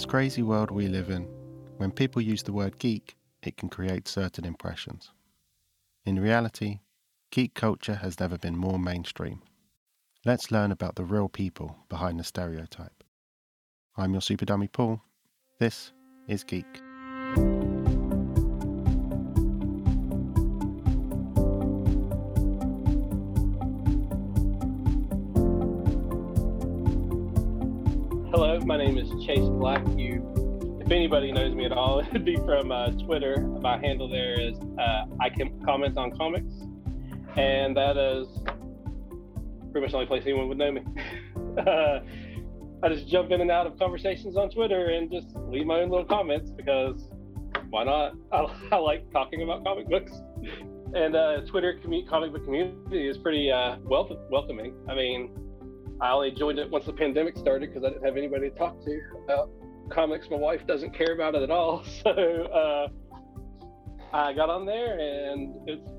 this crazy world we live in, when people use the word geek, it can create certain impressions. In reality, geek culture has never been more mainstream. Let's learn about the real people behind the stereotype. I'm your super dummy Paul. This is Geek. Is Chase Black. You, if anybody knows me at all, it'd be from uh, Twitter. My handle there is uh, I can comment on comics, and that is pretty much the only place anyone would know me. uh, I just jump in and out of conversations on Twitter and just leave my own little comments because why not? I, I like talking about comic books. And uh, Twitter comic book community is pretty uh, wel- welcoming. I mean, I only joined it once the pandemic started because I didn't have anybody to talk to about comics. My wife doesn't care about it at all. So uh, I got on there and it's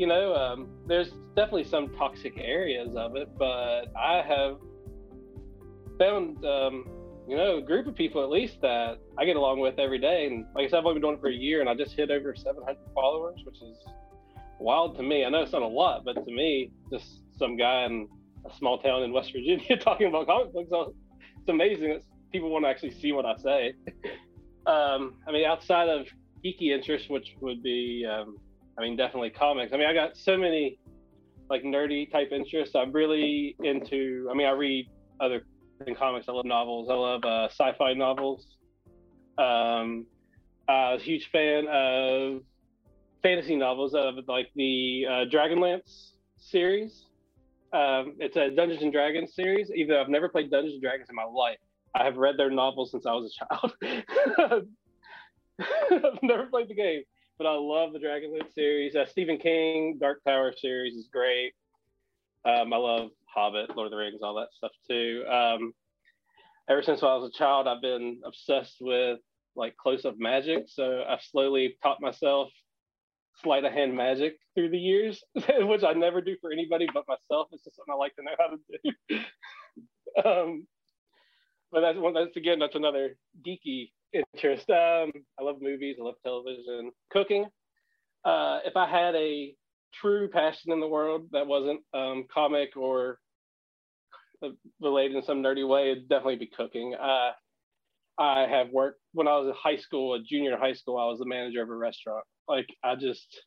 you know, um, there's definitely some toxic areas of it, but I have found, um, you know, a group of people at least that I get along with every day. And like I said, I've only been doing it for a year and I just hit over 700 followers, which is wild to me. I know it's not a lot, but to me, just some guy in a small town in West Virginia talking about comic books, it's amazing that people want to actually see what I say. um, I mean, outside of geeky interests, which would be, um, I mean, definitely comics. I mean, I got so many like nerdy type interests. I'm really into. I mean, I read other than comics. I love novels. I love uh, sci-fi novels. Um, I was a huge fan of fantasy novels of like the uh, Dragonlance series. Um, it's a Dungeons and Dragons series. Even though I've never played Dungeons and Dragons in my life, I have read their novels since I was a child. I've never played the game but I love the Dragonlance series. Uh, Stephen King Dark Tower series is great. Um, I love Hobbit, Lord of the Rings, all that stuff too. Um, ever since I was a child, I've been obsessed with like close-up magic. So I've slowly taught myself sleight of hand magic through the years, which I never do for anybody but myself. It's just something I like to know how to do. um, but that's one. That's again, that's another geeky interest. Um, I love movies. I love television, cooking. Uh, if I had a true passion in the world that wasn't um, comic or uh, related in some nerdy way, it'd definitely be cooking. Uh, I have worked when I was in high school, a junior high school. I was the manager of a restaurant. Like I just,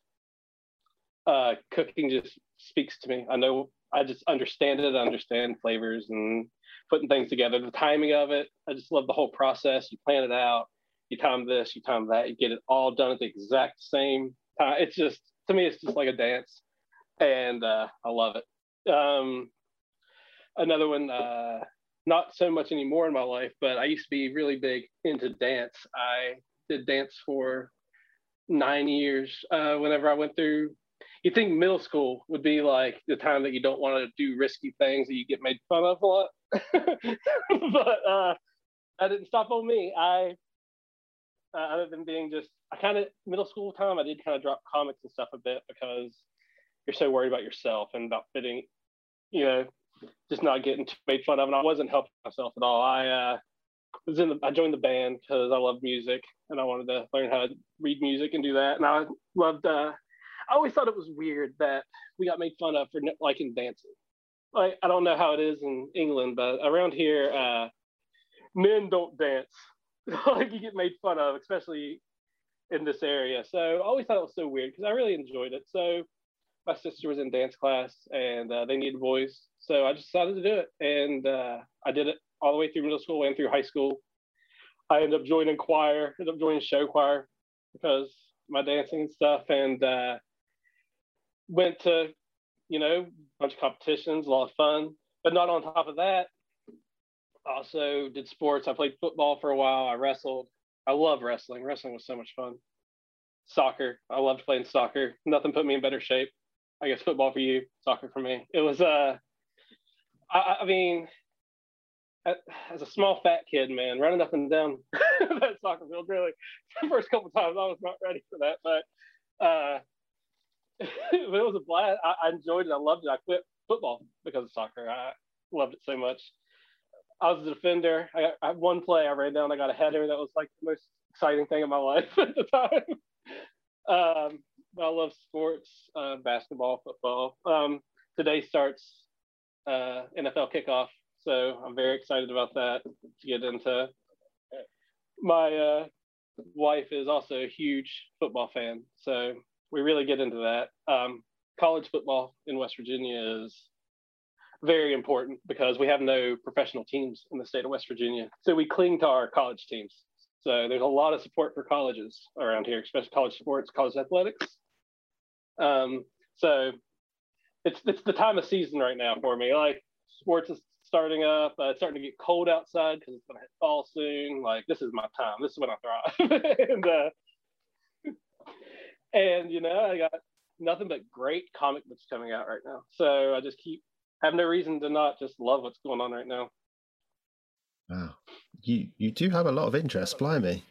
uh, cooking just speaks to me. I know I just understand it. I understand flavors and putting things together. The timing of it, I just love the whole process. You plan it out, you time this, you time that, you get it all done at the exact same time. It's just to me, it's just like a dance, and uh, I love it. Um, another one, uh, not so much anymore in my life, but I used to be really big into dance. I did dance for nine years. Uh, whenever I went through you think middle school would be like the time that you don't want to do risky things that you get made fun of a lot but uh, that didn't stop on me i uh, other than being just i kind of middle school time i did kind of drop comics and stuff a bit because you're so worried about yourself and about fitting you know just not getting made fun of and i wasn't helping myself at all i uh, was in the, I joined the band because I love music and I wanted to learn how to read music and do that. And I loved uh, I always thought it was weird that we got made fun of for liking dancing. Like I don't know how it is in England, but around here, uh, men don't dance. like you get made fun of, especially in this area. So I always thought it was so weird because I really enjoyed it. So my sister was in dance class and uh, they needed boys, so I just decided to do it, and uh, I did it all the way through middle school and through high school. I ended up joining choir, ended up joining show choir because my dancing and stuff, and uh, went to, you know, a bunch of competitions, a lot of fun. But not on top of that, also did sports. I played football for a while. I wrestled. I love wrestling. Wrestling was so much fun. Soccer. I loved playing soccer. Nothing put me in better shape. I guess football for you, soccer for me. It was uh I, I mean as a small fat kid, man, running up and down that soccer field, really, the first couple times I was not ready for that. But uh, it was a blast. I, I, enjoyed it. I loved it. I quit football because of soccer. I loved it so much. I was a defender. I got I, one play I ran down. I got a header that was like the most exciting thing in my life at the time. um, I love sports, uh, basketball, football. Um, today starts uh, NFL kickoff, so I'm very excited about that to get into. My uh, wife is also a huge football fan, so we really get into that. Um, college football in West Virginia is very important because we have no professional teams in the state of West Virginia. So we cling to our college teams. So there's a lot of support for colleges around here, especially college sports, college athletics. Um, so it's it's the time of season right now for me. Like sports is starting up. Uh, it's starting to get cold outside because it's going to hit fall soon. Like this is my time. This is when I thrive. and uh, and you know I got nothing but great comic books coming out right now. So I just keep have no reason to not just love what's going on right now. Wow, you you do have a lot of interest. Blimey.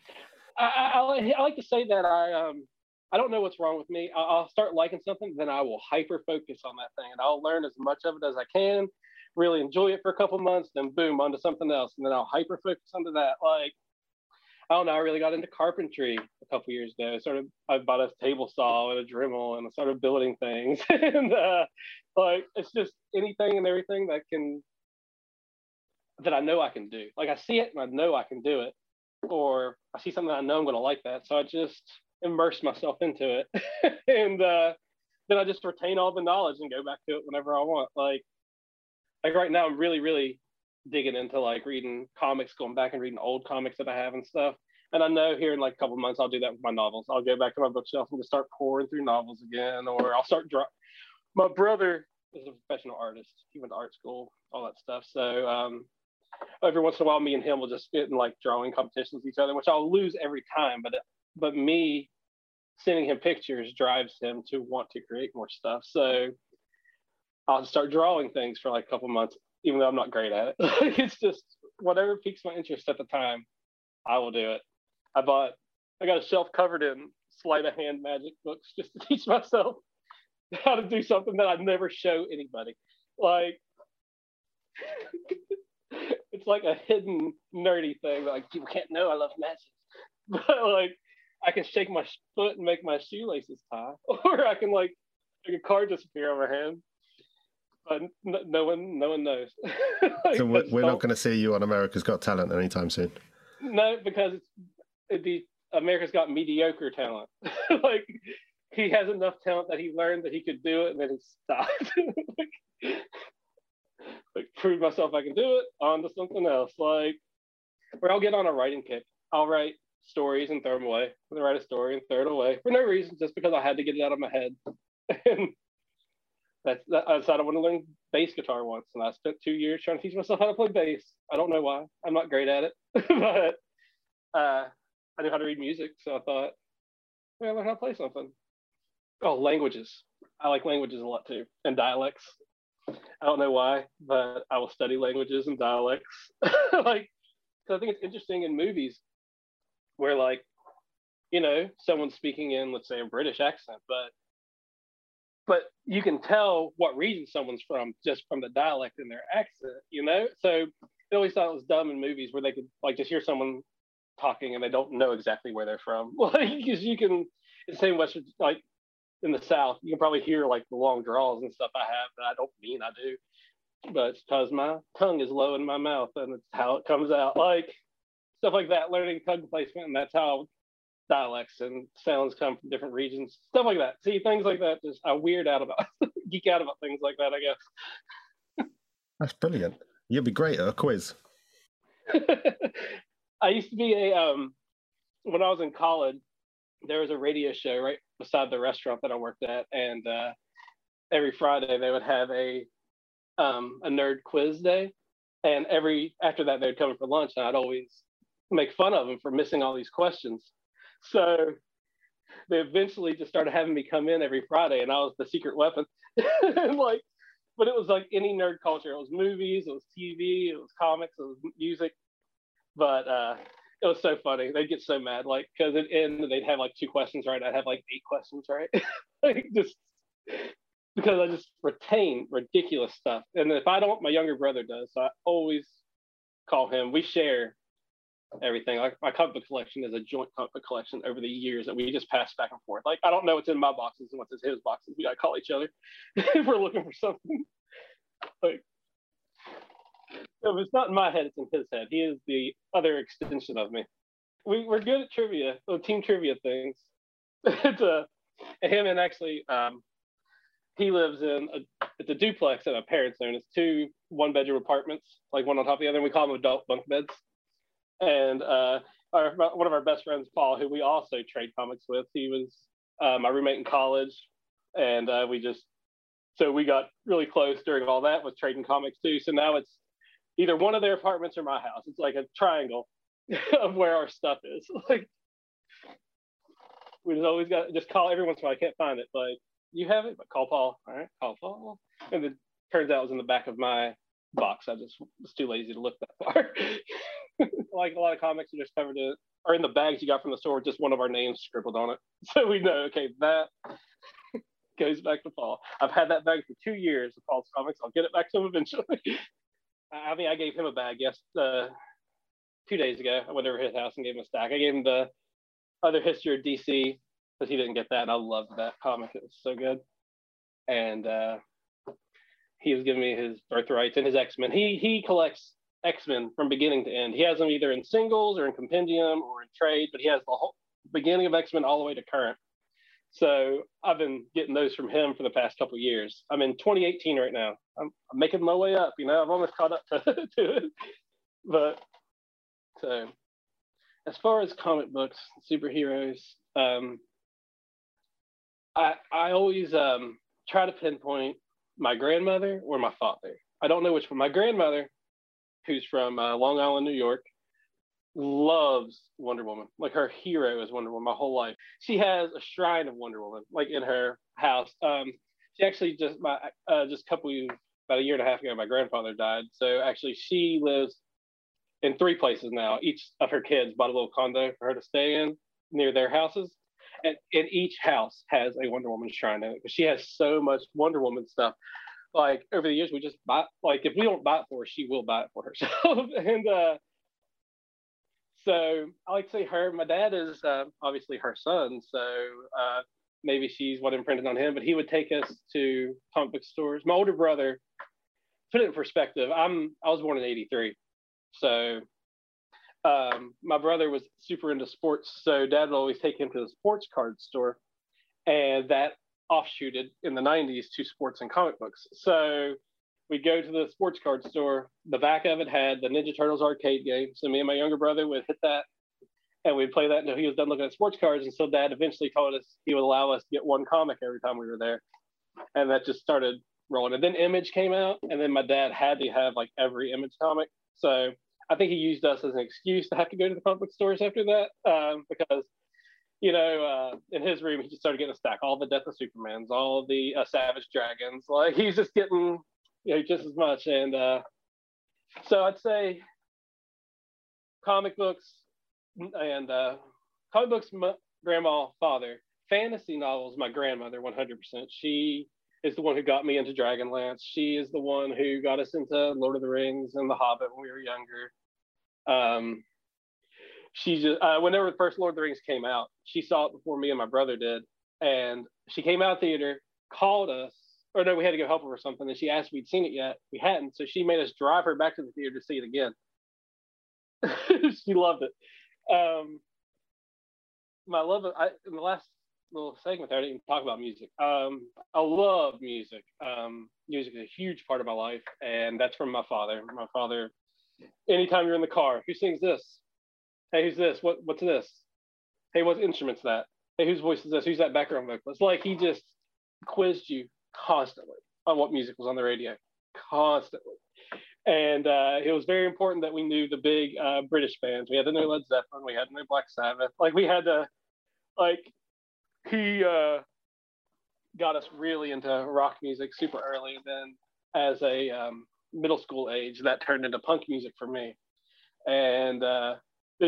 I, I, I like to say that I um I don't know what's wrong with me. I'll start liking something, then I will hyper focus on that thing, and I'll learn as much of it as I can. Really enjoy it for a couple months, then boom onto something else, and then I'll hyper focus onto that. Like I don't know. I really got into carpentry a couple years ago. I started. I bought a table saw and a Dremel, and I started building things. and uh, like it's just anything and everything that can that I know I can do. Like I see it and I know I can do it, or I see something I know I'm going to like that. So I just immerse myself into it, and uh, then I just retain all the knowledge and go back to it whenever I want. Like like right now, I'm really really digging into like reading comics, going back and reading old comics that I have and stuff. And I know here in like a couple months I'll do that with my novels. I'll go back to my bookshelf and just start pouring through novels again, or I'll start draw. My brother is a professional artist. He went to art school, all that stuff. So um, every once in a while, me and him will just get in like drawing competitions with each other, which I'll lose every time. But but me sending him pictures drives him to want to create more stuff. So I'll start drawing things for like a couple months, even though I'm not great at it. it's just whatever piques my interest at the time, I will do it. I bought, I got a shelf covered in sleight of hand magic books just to teach myself how to do something that I'd never show anybody. Like, it's like a hidden nerdy thing like people can't know I love magic. But like, I can shake my foot and make my shoelaces tie, or I can like make a card disappear on my hand but no one, no one knows. so we're, we're not going to see you on America's Got Talent anytime soon. No, because it'd be America's Got mediocre talent. like he has enough talent that he learned that he could do it, and then he stopped. like, like prove myself I can do it. On to something else. Like, or I'll get on a writing kick. I'll write stories and throw them away. And write a story and throw it away for no reason, just because I had to get it out of my head. and that's that, I decided I want to learn bass guitar once, and I spent two years trying to teach myself how to play bass. I don't know why. I'm not great at it, but uh, I knew how to read music, so I thought, yeah, I learn how to play something. Oh, languages. I like languages a lot too, and dialects. I don't know why, but I will study languages and dialects. like, because I think it's interesting in movies where, like, you know, someone's speaking in, let's say, a British accent, but but you can tell what region someone's from just from the dialect and their accent, you know? So I always thought it was dumb in movies where they could like just hear someone talking and they don't know exactly where they're from. Like, because you can, the same Western, like in the South, you can probably hear like the long draws and stuff I have that I don't mean I do, but it's because my tongue is low in my mouth and it's how it comes out. Like stuff like that, learning tongue placement, and that's how dialects and sounds come from different regions, stuff like that. See, things like that, just I weird out about, geek out about things like that, I guess. That's brilliant. You'll be great at a quiz. I used to be a, um, when I was in college, there was a radio show right beside the restaurant that I worked at. And uh, every Friday they would have a, um, a nerd quiz day. And every, after that, they'd come in for lunch and I'd always make fun of them for missing all these questions so they eventually just started having me come in every Friday, and I was the secret weapon. and like, but it was like any nerd culture. It was movies, it was TV, it was comics, it was music. But uh, it was so funny. They'd get so mad, like, because at end they'd have like two questions right. I'd have like eight questions right. like just because I just retain ridiculous stuff. And if I don't, my younger brother does. So I always call him. We share everything. Like my comic book collection is a joint comic book collection over the years that we just pass back and forth. Like I don't know what's in my boxes and what's in his boxes. We gotta call each other if we're looking for something. Like if it's not in my head, it's in his head. He is the other extension of me. We, we're good at trivia, team trivia things. it's a him and actually um, he lives in a it's a duplex at my parents' own. It's two one bedroom apartments, like one on top of the other. And we call them adult bunk beds. And uh, our one of our best friends, Paul, who we also trade comics with, he was uh, my roommate in college, and uh, we just so we got really close during all that with trading comics too. So now it's either one of their apartments or my house. It's like a triangle of where our stuff is. Like we just always got just call every once in a while. I can't find it, like you have it, but call Paul. All right, call Paul. And it turns out it was in the back of my box. I just was too lazy to look that far. like a lot of comics are just covered in, or in the bags you got from the store, just one of our names scribbled on it. So we know, okay, that goes back to Paul. I've had that bag for two years of Paul's comics. I'll get it back to him eventually. I mean, I gave him a bag yes, uh, two days ago. I went over his house and gave him a stack. I gave him the other history of DC because he didn't get that, and I loved that comic. It was so good, and uh, he was giving me his birthrights and his X Men. He he collects X Men from beginning to end. He has them either in singles or in compendium or in trade, but he has the whole beginning of X Men all the way to current. So I've been getting those from him for the past couple years. I'm in 2018 right now. I'm, I'm, making my way up. You know, I've almost caught up to, to it. But so, as far as comic books, superheroes, um, I I always um, try to pinpoint my grandmother or my father. I don't know which one. My grandmother, who's from uh, Long Island, New York, loves Wonder Woman. Like her hero is Wonder Woman my whole life. She has a shrine of Wonder Woman, like in her house. Um, she actually just my uh, just a couple about a year and a half ago, my grandfather died. So actually, she lives in three places now. Each of her kids bought a little condo for her to stay in near their houses. And, and each house has a Wonder Woman shrine in it. She has so much Wonder Woman stuff. Like over the years, we just buy like if we don't buy it for her, she will buy it for herself. and uh, so I like to say her. My dad is uh, obviously her son, so uh, maybe she's what imprinted on him. But he would take us to comic book stores. My older brother, put it in perspective. I'm I was born in '83, so um, my brother was super into sports. So dad would always take him to the sports card store, and that offshooted in the '90s to sports and comic books. So we'd go to the sports card store. The back of it had the Ninja Turtles arcade game. So me and my younger brother would hit that and we'd play that until he was done looking at sports cards. And so dad eventually told us he would allow us to get one comic every time we were there. And that just started rolling. And then Image came out, and then my dad had to have like every Image comic. So I think he used us as an excuse to have to go to the comic book stores after that um, because, you know, uh, in his room, he just started getting a stack, all the Death of Supermans, all the uh, Savage Dragons. Like he's just getting you know, just as much. And uh, so I'd say comic books and uh, comic books, my grandma, father. Fantasy novels, my grandmother, 100%. She is the one who got me into Dragonlance. She is the one who got us into Lord of the Rings and The Hobbit when we were younger. Um, she just, uh, whenever the first Lord of the Rings came out, she saw it before me and my brother did. And she came out theater, called us, or no, we had to go help her or something. And she asked if we'd seen it yet. We hadn't. So she made us drive her back to the theater to see it again. she loved it. Um, my love of, I, in the last little segment there, I didn't even talk about music. Um, I love music. Um, music is a huge part of my life, and that's from my father. My father, anytime you're in the car, who sings this? Hey, who's this? What what's this? Hey, what instrument's that? Hey, whose voice is this? Who's that background vocalist? Like he just quizzed you constantly on what music was on the radio, constantly. And uh, it was very important that we knew the big uh, British bands. We had to know Led Zeppelin, we had to know Black Sabbath. Like we had to, like he uh, got us really into rock music super early. And then as a um, middle school age, that turned into punk music for me. And uh,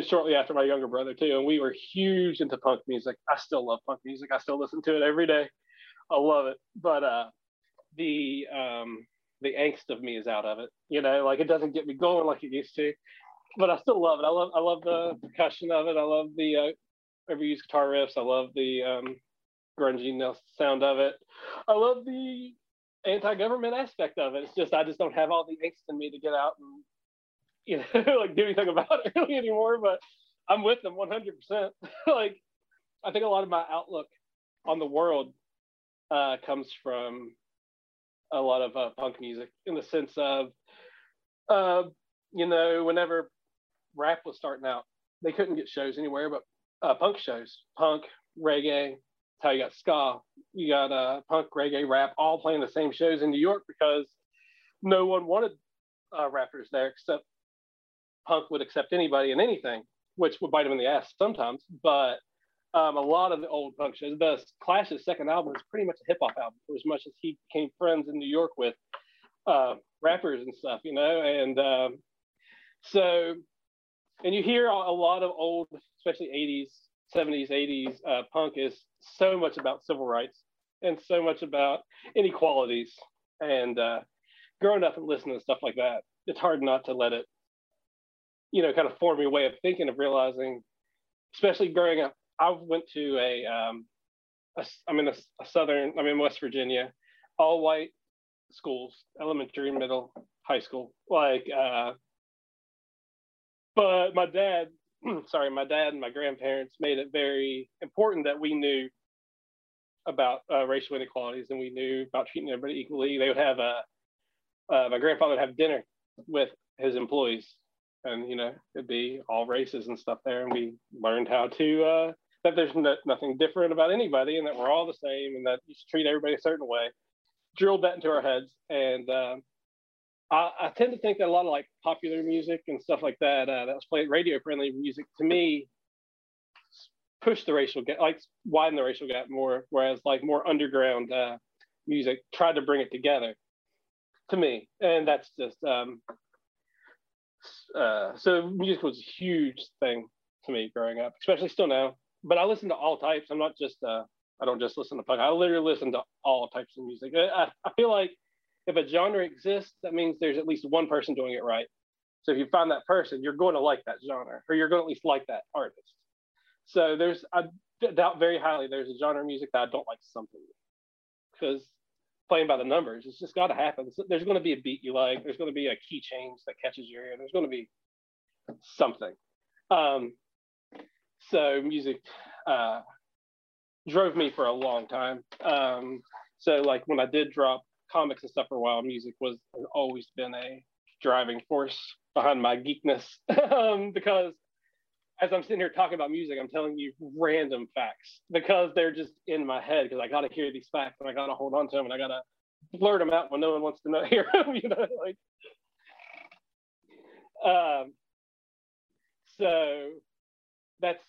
shortly after my younger brother too, and we were huge into punk music. I still love punk music. I still listen to it every day. I love it. But uh, the um, the angst of me is out of it. You know, like it doesn't get me going like it used to. But I still love it. I love I love the percussion of it. I love the uh, overused guitar riffs. I love the um, grungy sound of it. I love the anti-government aspect of it. It's just I just don't have all the angst in me to get out and you know like do anything about it really anymore. But I'm with them 100%. like I think a lot of my outlook on the world uh, comes from a lot of uh, punk music in the sense of, uh, you know, whenever rap was starting out, they couldn't get shows anywhere but uh, punk shows, punk, reggae. How you got ska. You got uh, punk, reggae, rap, all playing the same shows in New York because no one wanted uh, rappers there except punk would accept anybody and anything, which would bite him in the ass sometimes. But um, a lot of the old punk shows. The Clash's second album is pretty much a hip hop album, for as much as he became friends in New York with uh, rappers and stuff, you know. And um, so, and you hear a lot of old, especially 80s, 70s, 80s uh, punk is so much about civil rights and so much about inequalities. And uh, growing up and listening to stuff like that, it's hard not to let it, you know, kind of form your way of thinking of realizing, especially growing up I went to a, um, a I'm in a, a, southern, I'm in West Virginia, all white schools, elementary, middle, high school. Like, uh, but my dad, sorry, my dad and my grandparents made it very important that we knew about uh, racial inequalities and we knew about treating everybody equally. They would have a, uh, my grandfather would have dinner with his employees and you know it'd be all races and stuff there and we learned how to uh, that there's no, nothing different about anybody and that we're all the same and that you should treat everybody a certain way. Drilled that into our heads. And um, I, I, tend to think that a lot of like popular music and stuff like that, uh, that was played radio friendly music to me, push the racial gap, like widen the racial gap more, whereas like more underground uh, music tried to bring it together to me. And that's just, um, uh, so music was a huge thing to me growing up, especially still now but I listen to all types. I'm not just uh, I don't just listen to punk. I literally listen to all types of music. I, I feel like if a genre exists, that means there's at least one person doing it right. So if you find that person, you're going to like that genre, or you're going to at least like that artist. So there's I doubt very highly there's a genre of music that I don't like something because playing by the numbers, it's just got to happen. There's going to be a beat you like. There's going to be a key change that catches your ear. There's going to be something. Um, so music uh, drove me for a long time. Um, so like when I did drop comics and stuff for a while, music was always been a driving force behind my geekness um, because as I'm sitting here talking about music, I'm telling you random facts because they're just in my head because I got to hear these facts and I got to hold on to them and I got to blurt them out when no one wants to know hear them, you know, like. Um, so that's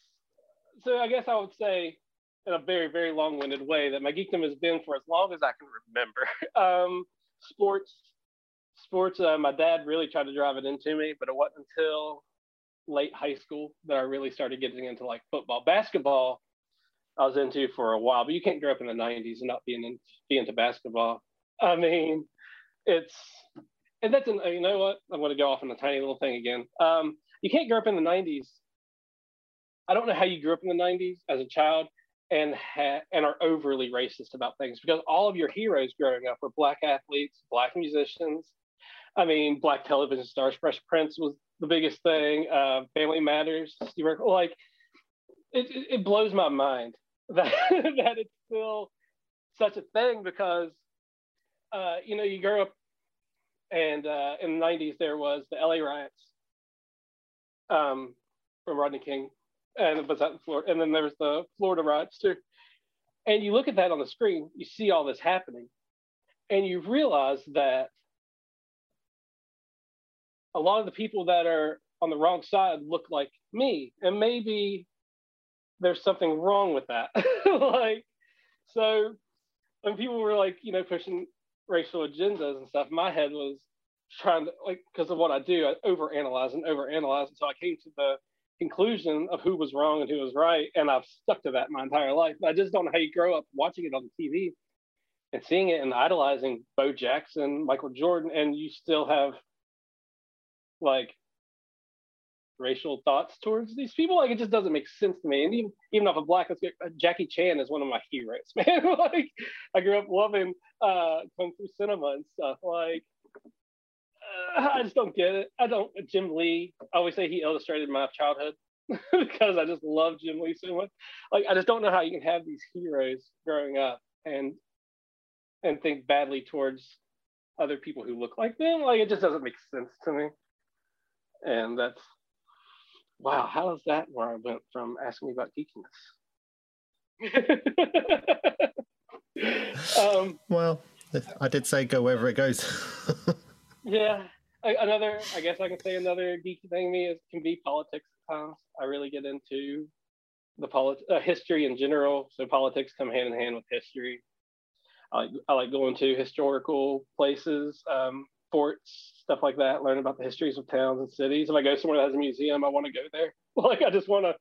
so I guess I would say in a very, very long-winded way that my geekdom has been for as long as I can remember. Um, sports, sports. Uh, my dad really tried to drive it into me, but it wasn't until late high school that I really started getting into like football, basketball. I was into for a while, but you can't grow up in the '90s and not be, in, be into basketball. I mean, it's and that's an, you know what I'm going to go off on a tiny little thing again. Um, you can't grow up in the '90s I don't know how you grew up in the 90s as a child and ha- and are overly racist about things because all of your heroes growing up were black athletes, black musicians. I mean, black television stars. Fresh Prince was the biggest thing. Uh, Family Matters. Like, it, it blows my mind that that it's still such a thing because uh, you know you grow up and uh, in the 90s there was the LA riots um, from Rodney King and was that Florida, and then there's the Florida riots too. And you look at that on the screen, you see all this happening, and you realize that a lot of the people that are on the wrong side look like me, and maybe there's something wrong with that. like, so when people were like, you know, pushing racial agendas and stuff, my head was trying to like because of what I do, I overanalyze and overanalyze. And so I came to the conclusion of who was wrong and who was right. And I've stuck to that my entire life. I just don't know how you grow up watching it on the TV and seeing it and idolizing Bo Jackson, Michael Jordan, and you still have like racial thoughts towards these people. Like it just doesn't make sense to me. And even even off of Black, let's get, uh, Jackie Chan is one of my heroes, man. like I grew up loving uh, kung fu cinema and stuff. Like uh, I just don't get it. I don't. Jim Lee. I always say he illustrated my childhood because I just love Jim Lee so much. Like I just don't know how you can have these heroes growing up and and think badly towards other people who look like them. Like it just doesn't make sense to me. And that's wow, how is that where I went from asking me about geekiness? um, well, I did say go wherever it goes. yeah. Another, I guess I can say another geeky thing to me is can be politics at times. I really get into the polit- uh, history in general. So politics come hand in hand with history. I like, I like going to historical places, um, forts, stuff like that, learn about the histories of towns and cities. If I go somewhere that has a museum, I want to go there. Like I just want to,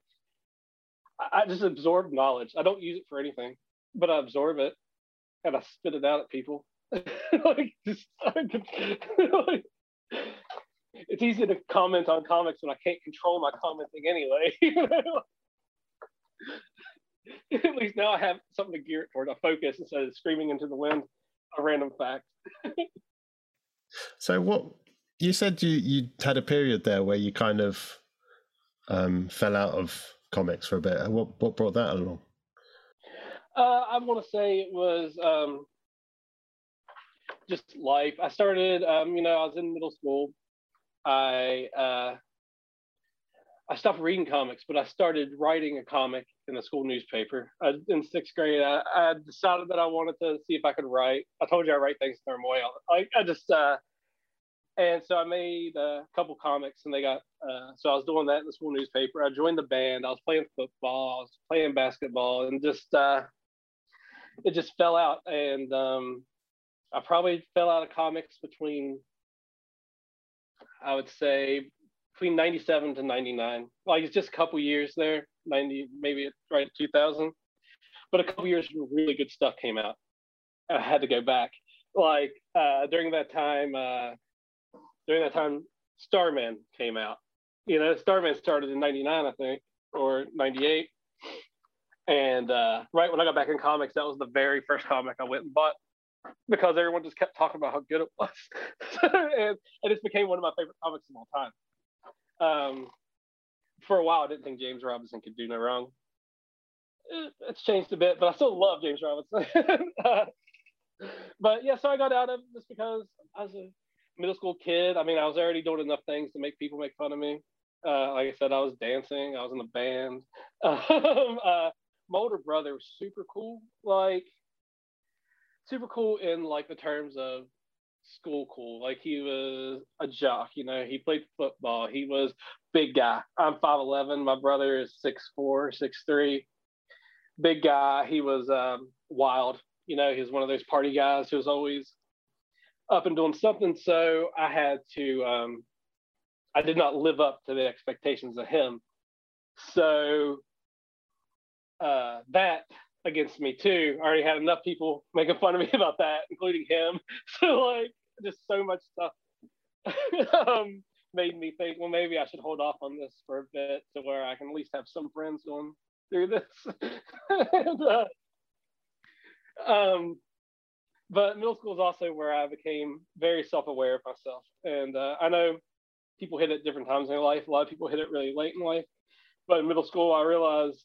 I just absorb knowledge. I don't use it for anything, but I absorb it and I spit it out at people. like, just, like, it's easy to comment on comics when I can't control my commenting anyway. at least now I have something to gear it toward. I focus instead of screaming into the wind a random fact. So what you said you you had a period there where you kind of um, fell out of comics for a bit. What what brought that along? Uh, I want to say it was um, just life. I started, um, you know, I was in middle school. I uh, I stopped reading comics, but I started writing a comic in the school newspaper. Uh, in sixth grade, I, I, decided that I wanted to see if I could write. I told you I write things in oil. I, I just, uh, and so I made a couple comics and they got, uh, so I was doing that in the school newspaper. I joined the band. I was playing football, I was playing basketball, and just, uh, it just fell out. And um, I probably fell out of comics between, I would say, between 97 to 99 like it's just a couple years there 90 maybe right 2000 but a couple years really good stuff came out. I had to go back. Like uh, during that time uh, during that time starman came out. You know starman started in 99 i think or 98 and uh, right when i got back in comics that was the very first comic i went and bought because everyone just kept talking about how good it was. And, and it became one of my favorite comics of all time um, for a while, I didn't think James Robinson could do no wrong. It's changed a bit, but I still love James Robinson. uh, but yeah, so I got out of it just because I was a middle school kid. I mean, I was already doing enough things to make people make fun of me. Uh, like I said, I was dancing, I was in the band. Um, uh, my older brother was super cool, like super cool in like the terms of school cool. Like he was a jock, you know, he played football. He was big guy. I'm 5'11. My brother is 6'4, 6'3. Big guy. He was um, wild. You know, he was one of those party guys who was always up and doing something. So I had to, um, I did not live up to the expectations of him. So uh, that against me too. I already had enough people making fun of me about that, including him. So like just so much stuff um, made me think, well, maybe I should hold off on this for a bit to where I can at least have some friends going through this. and, uh, um, but middle school is also where I became very self-aware of myself, and uh, I know people hit it different times in their life. A lot of people hit it really late in life, but in middle school, I realized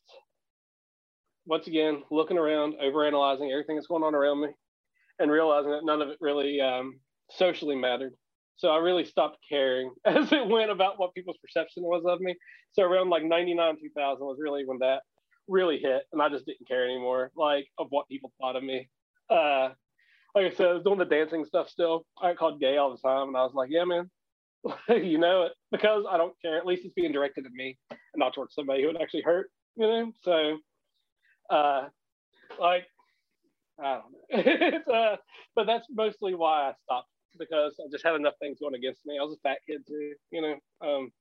once again, looking around, overanalyzing everything that's going on around me, and realizing that none of it really um, socially mattered. So I really stopped caring as it went about what people's perception was of me. So around like 99, 2000 was really when that really hit. And I just didn't care anymore, like of what people thought of me. Uh, like I said, I was doing the dancing stuff still. I got called gay all the time. And I was like, yeah, man, you know it because I don't care. At least it's being directed at me and not towards somebody who would actually hurt, you know? So uh, like I don't know. it's, uh, but that's mostly why I stopped because I just had enough things going against me. I was a fat kid too, you know. Um,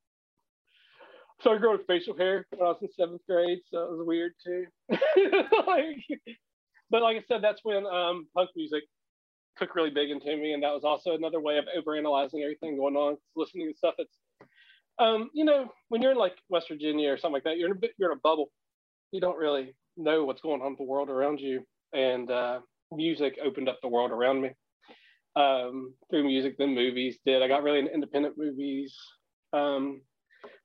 started growing facial hair when I was in seventh grade, so it was weird too. like, but like I said, that's when um, punk music took really big into me, and that was also another way of overanalyzing everything going on, listening to stuff that's, um, you know, when you're in like West Virginia or something like that, you're in a you're in a bubble. You don't really know what's going on in the world around you, and uh, music opened up the world around me um, through music than movies did. I got really into independent movies, um,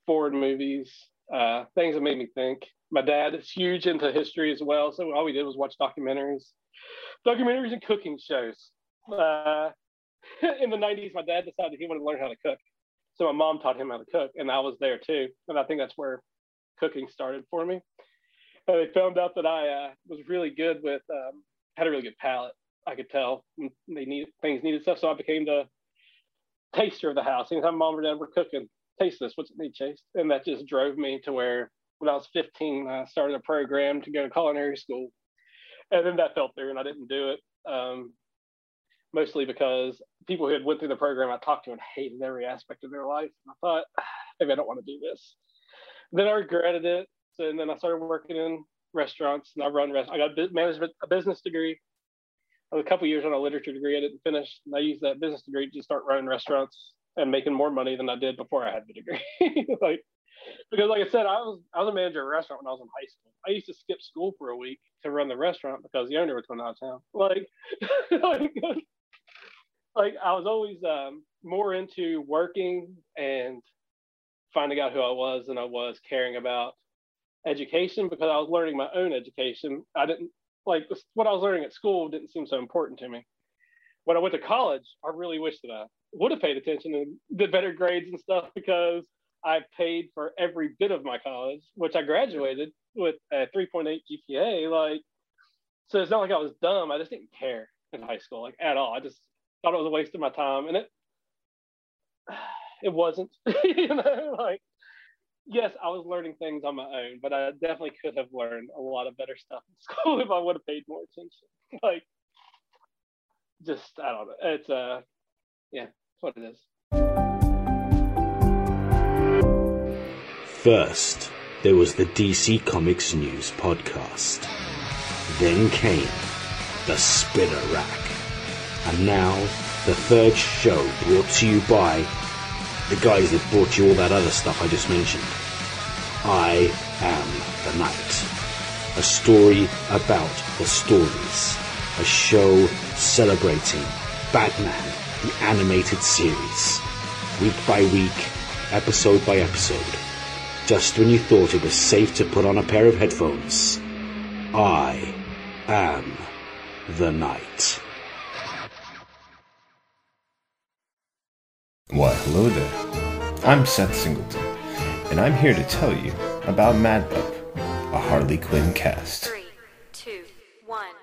forward movies, uh, things that made me think. My dad is huge into history as well, so all we did was watch documentaries, documentaries and cooking shows. Uh, in the 90s, my dad decided he wanted to learn how to cook. So my mom taught him how to cook, and I was there too. And I think that's where cooking started for me. They found out that I uh, was really good with, um, had a really good palate. I could tell they needed things needed stuff, so I became the taster of the house. Anytime mom or dad were cooking, taste this. What's it need, Chase? And that just drove me to where when I was 15, I started a program to go to culinary school, and then that fell through, and I didn't do it. Um, mostly because people who had went through the program I talked to and hated every aspect of their life. And I thought, maybe I don't want to do this. Then I regretted it. So, and then I started working in restaurants and I run restaurants. I got a management, a business degree. I was a couple years on a literature degree. I didn't finish. And I used that business degree to start running restaurants and making more money than I did before I had the degree. like, because like I said, I was I was a manager of a restaurant when I was in high school. I used to skip school for a week to run the restaurant because the owner was going out of town. Like, like, like I was always um, more into working and finding out who I was than I was caring about education because I was learning my own education. I didn't like what I was learning at school didn't seem so important to me. When I went to college, I really wish that I would have paid attention and did better grades and stuff because I paid for every bit of my college, which I graduated with a 3.8 GPA. Like, so it's not like I was dumb. I just didn't care in high school, like at all. I just thought it was a waste of my time, and it it wasn't. you know, like yes, I was learning things on my own, but I definitely could have learned a lot of better stuff in school if I would have paid more attention. like, just I don't know. It's uh, yeah, it's what it is. First, there was the DC Comics News podcast. Then came the Spinner Rack. And now, the third show brought to you by the guys that brought you all that other stuff I just mentioned. I Am the Night. A story about the stories. A show celebrating Batman, the animated series. Week by week, episode by episode just when you thought it was safe to put on a pair of headphones. I am the night. Why, hello there. I'm Seth Singleton, and I'm here to tell you about Mad Pup, a Harley Quinn cast. Three, two, one.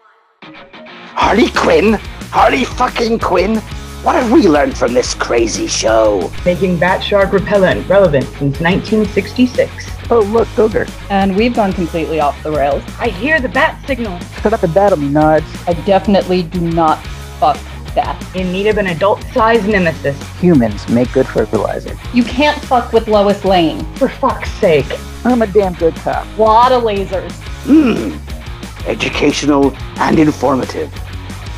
Harley Quinn? Harley fucking Quinn? What have we learned from this crazy show? making bat shark repellent relevant since 1966. Oh, look, Ogre. And we've gone completely off the rails. I hear the bat signal. Shut up and battle me, Nards. I definitely do not fuck that. In need of an adult-sized nemesis. Humans make good fertilizer. You can't fuck with Lois Lane. For fuck's sake. I'm a damn good cop. Lot of lasers. Hmm. Educational and informative.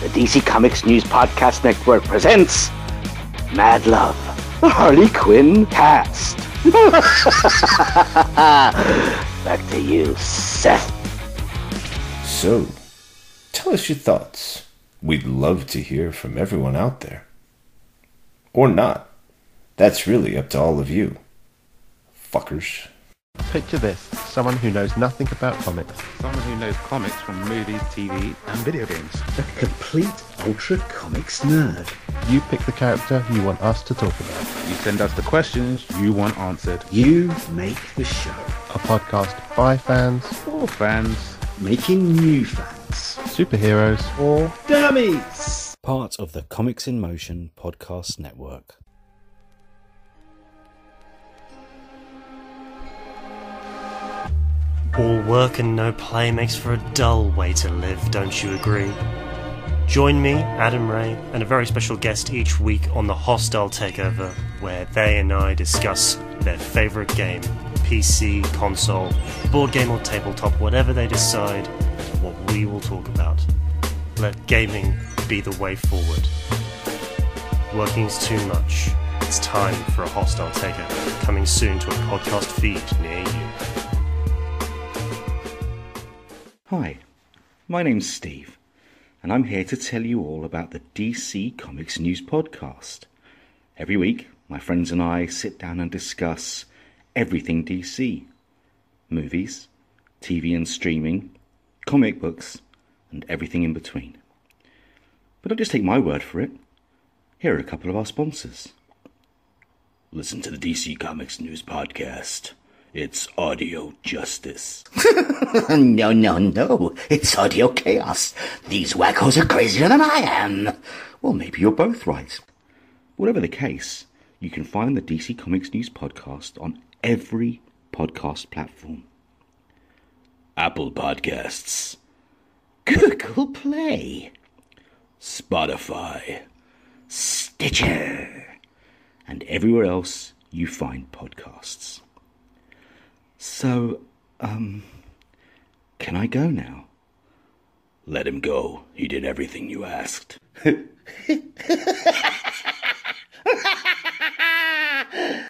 The DC Comics News Podcast Network presents Mad Love, the Harley Quinn cast. Back to you, Seth. So, tell us your thoughts. We'd love to hear from everyone out there. Or not. That's really up to all of you. Fuckers. Picture this someone who knows nothing about comics. Someone who knows comics from movies, TV, and video games. A complete ultra comics nerd. You pick the character you want us to talk about. You send us the questions you want answered. You make the show. A podcast by fans, For fans, Making new fans. Superheroes, Or dummies. Part of the Comics in Motion podcast network. All work and no play makes for a dull way to live, don't you agree? Join me, Adam Ray, and a very special guest each week on the Hostile Takeover, where they and I discuss their favourite game PC, console, board game, or tabletop, whatever they decide, what we will talk about. Let gaming be the way forward. Working's too much. It's time for a hostile takeover, coming soon to a podcast feed near you. Hi, my name's Steve, and I'm here to tell you all about the DC Comics News Podcast. Every week, my friends and I sit down and discuss everything DC movies, TV and streaming, comic books, and everything in between. But don't just take my word for it. Here are a couple of our sponsors. Listen to the DC Comics News Podcast. It's audio justice. no, no, no. It's audio chaos. These wackos are crazier than I am. Well, maybe you're both right. Whatever the case, you can find the DC Comics News Podcast on every podcast platform Apple Podcasts, Google Play, Spotify, Stitcher, and everywhere else you find podcasts. So, um, can I go now? Let him go. He did everything you asked.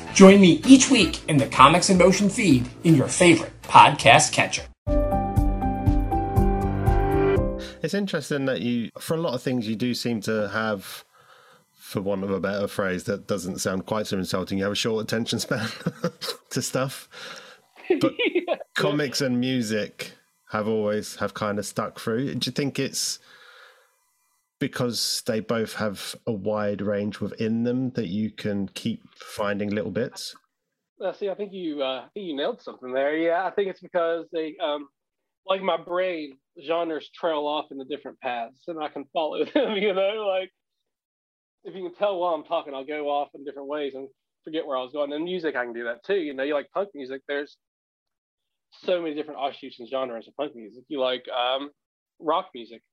Join me each week in the Comics in Motion feed in your favorite podcast catcher. It's interesting that you, for a lot of things, you do seem to have, for want of a better phrase that doesn't sound quite so insulting, you have a short attention span to stuff. But yeah. comics and music have always have kind of stuck through. Do you think it's because they both have a wide range within them that you can keep finding little bits? Uh, see, I think you, uh, I think you nailed something there. Yeah, I think it's because they, um, like my brain, genres trail off into different paths, and I can follow them. You know, like if you can tell while I'm talking, I'll go off in different ways and forget where I was going. And music, I can do that too. You know, you like punk music. There's so many different offshoots and genres of punk music. You like um, rock music,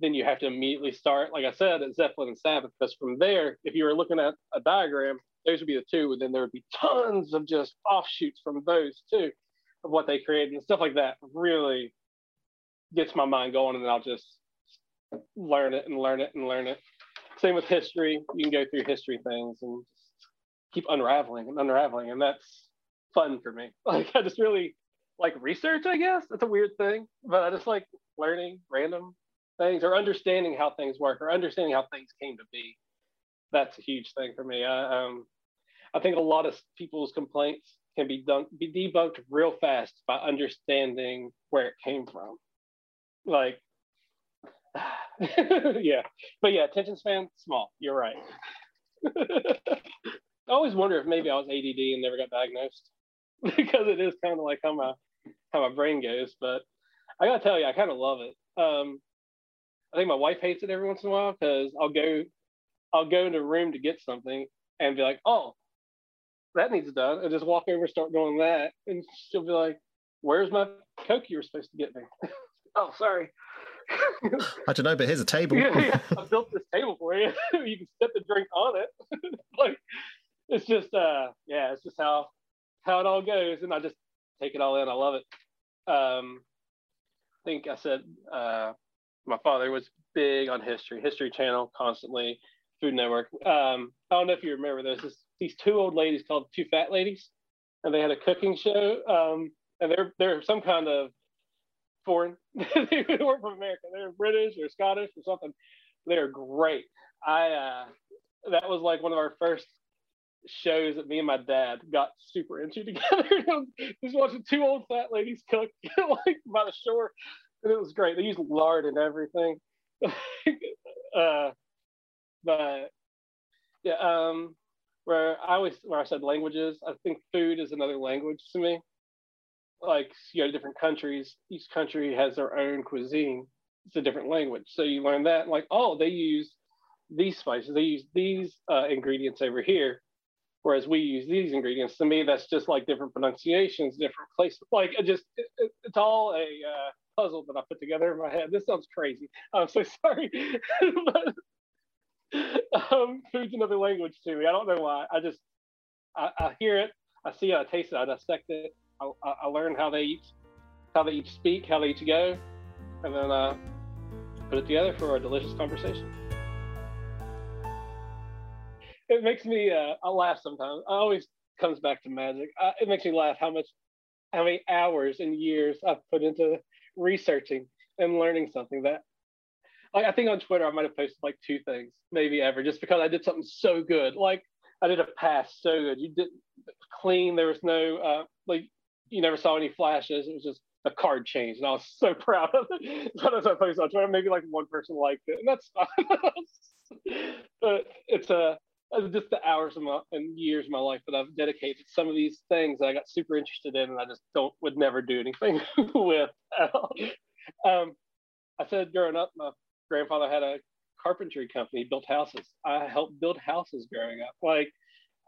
then you have to immediately start, like I said, at Zeppelin and Sabbath, because from there, if you were looking at a diagram, those would be the two, and then there would be tons of just offshoots from those too, of what they created and stuff like that. Really gets my mind going, and then I'll just learn it and learn it and learn it. Same with history. You can go through history things and just keep unraveling and unraveling, and that's fun for me. Like I just really like research, I guess. It's a weird thing, but I just like learning random things or understanding how things work or understanding how things came to be. That's a huge thing for me. I, um, I think a lot of people's complaints can be be debunked real fast by understanding where it came from. Like, yeah, but yeah, attention span small. You're right. I always wonder if maybe I was ADD and never got diagnosed because it is kind of like how my how my brain goes. But I gotta tell you, I kind of love it. Um, I think my wife hates it every once in a while because I'll go I'll go into a room to get something and be like, oh, that needs done, and just walk over and start doing that, and she'll be like, "Where's my coke you were supposed to get me?" oh, sorry. I don't know, but here's a table. yeah, yeah, I built this table for you. you can set the drink on it. like it's just, uh, yeah, it's just how how it all goes, and I just take it all in. I love it. Um, I think I said uh, my father was big on history, History Channel, constantly, Food Network. Um, I don't know if you remember this. This these two old ladies called Two Fat Ladies, and they had a cooking show. Um, and they're they're some kind of foreign. they weren't from America. They're British or Scottish or something. They're great. I uh, that was like one of our first shows that me and my dad got super into together. Just watching two old fat ladies cook like by the shore, and it was great. They used lard and everything. uh, but yeah, um, where I always where I said languages, I think food is another language to me. Like you to different countries, each country has their own cuisine, it's a different language. So you learn that, like, oh, they use these spices, they use these uh, ingredients over here, whereas we use these ingredients. To me, that's just like different pronunciations, different places. Like, it just it, it's all a uh, puzzle that I put together in my head. This sounds crazy. I'm so sorry. but, um, food's another language to me. I don't know why. I just I, I hear it, I see it, I taste it, I dissect it. I, I, learn how they eat, how they each speak, how they each go, and then uh, put it together for a delicious conversation. It makes me uh, I laugh sometimes. I always comes back to magic. Uh, it makes me laugh how much, how many hours and years I've put into researching and learning something that like I think on Twitter I might have posted like two things, maybe ever, just because I did something so good. Like I did a pass so good. You did clean. There was no uh, like you never saw any flashes. It was just a card change, and I was so proud of it. But as I posted on Twitter, maybe like one person liked it, and that's fine. but it's a just the hours my, and years of my life that I've dedicated some of these things that I got super interested in, and I just don't would never do anything with at all. Um, I said growing up, my grandfather had a carpentry company, built houses. I helped build houses growing up. Like